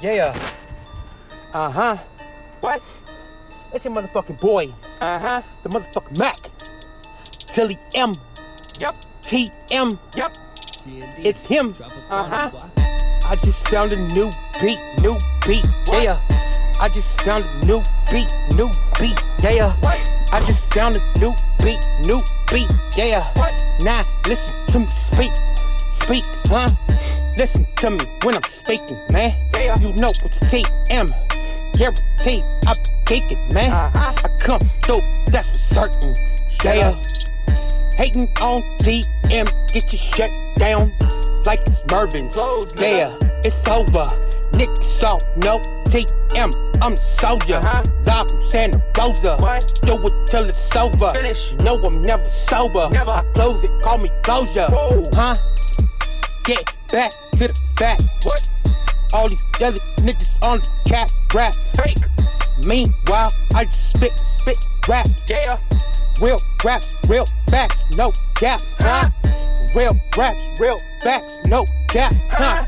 Yeah. Uh huh. What? It's your motherfucking boy. Uh huh. The motherfucking Mac. Tilly M. Yep. T M. Yep. It's him. Uh huh. I just found a new beat, new beat. What? Yeah. I just found a new beat, new beat. Yeah. What? I just found a new beat, new beat. Yeah. What? Now listen to me speak, speak, huh? Listen to me when I'm speaking, man. Yeah. You know it's TM. Guaranteed, I kick it, man. Uh-huh. I come through, that's for certain. Yeah. Hating on TM, get your shut down like it's Mervyn's. Close, yeah, it's over. Nick all no TM. I'm the soldier. Uh-huh. Live from Santa Rosa. What? Do it till it's over. Finish. No, I'm never sober. Never. I close it, call me closure. Whoa. Huh? Get back to the fact. What? All these other niggas on the cap rap. Fake. Meanwhile, I just spit, spit raps. Yeah. Real raps, real facts, no gap. huh? Real raps, real facts, no gap. huh?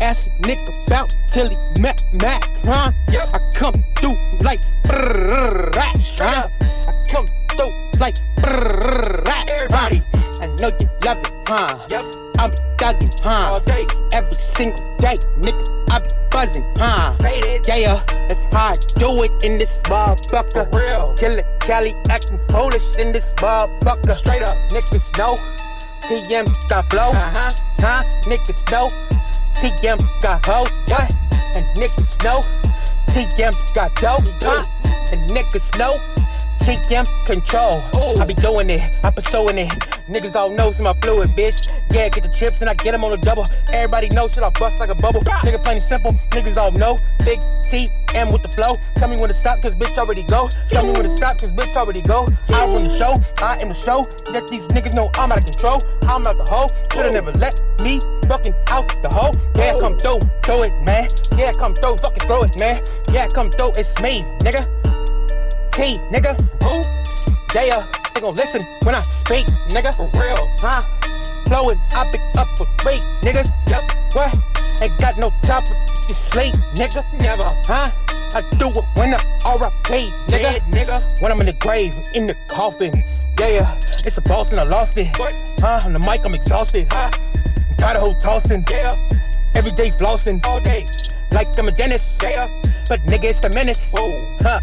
Ask a nigga about till he Mac Mac, huh? Yep. I come through like brrrr, huh? I come through like brrrr, Everybody. I know you love it, huh? Yep. I'm thuggin', huh? All day. Every single day, nigga, I be buzzing, huh? Yeah, that's how I do it in this motherfucker. For real. Killer Cali acting foolish in this motherfucker. Straight up. Niggas know TM got flow. Uh-huh. Huh? Niggas know TM got hoes. What? And niggas know TM got dope. Huh? And niggas know TM control. Oh. I be doing it, I pursuing it. Niggas all know some my fluid, bitch. Yeah, get the chips and I get them on the double. Everybody knows shit, I bust like a bubble. Nigga plain and simple, niggas all know. Big T M with the flow. Tell me when to stop, cause bitch already go. Tell me when to stop, cause bitch already go. I run the show, I am the show. Let these niggas know I'm out of control. I'm out the hole. Shoulda never let me fucking out the hole. Yeah, come through, throw it, man. Yeah, come through, fucking throw it, man. Yeah, come through, it's me, nigga. T, nigga. Who? They Yeah, they gon' listen when I speak, nigga. For real. Huh? Flowing, I pick up for weight, niggas. Yep. What? Ain't got no time for you sleep, nigga. Never. Huh? I do it when I RIP, nigga. Dead, nigga. When I'm in the grave, in the coffin. Yeah, it's a boss and I lost it. What? Huh? On the mic, I'm exhausted. Huh? I'm tired of whole tossing. Yeah. Every day flossing. All day. Like I'm a dentist. Yeah. But nigga, it's the menace. Whoa. Huh?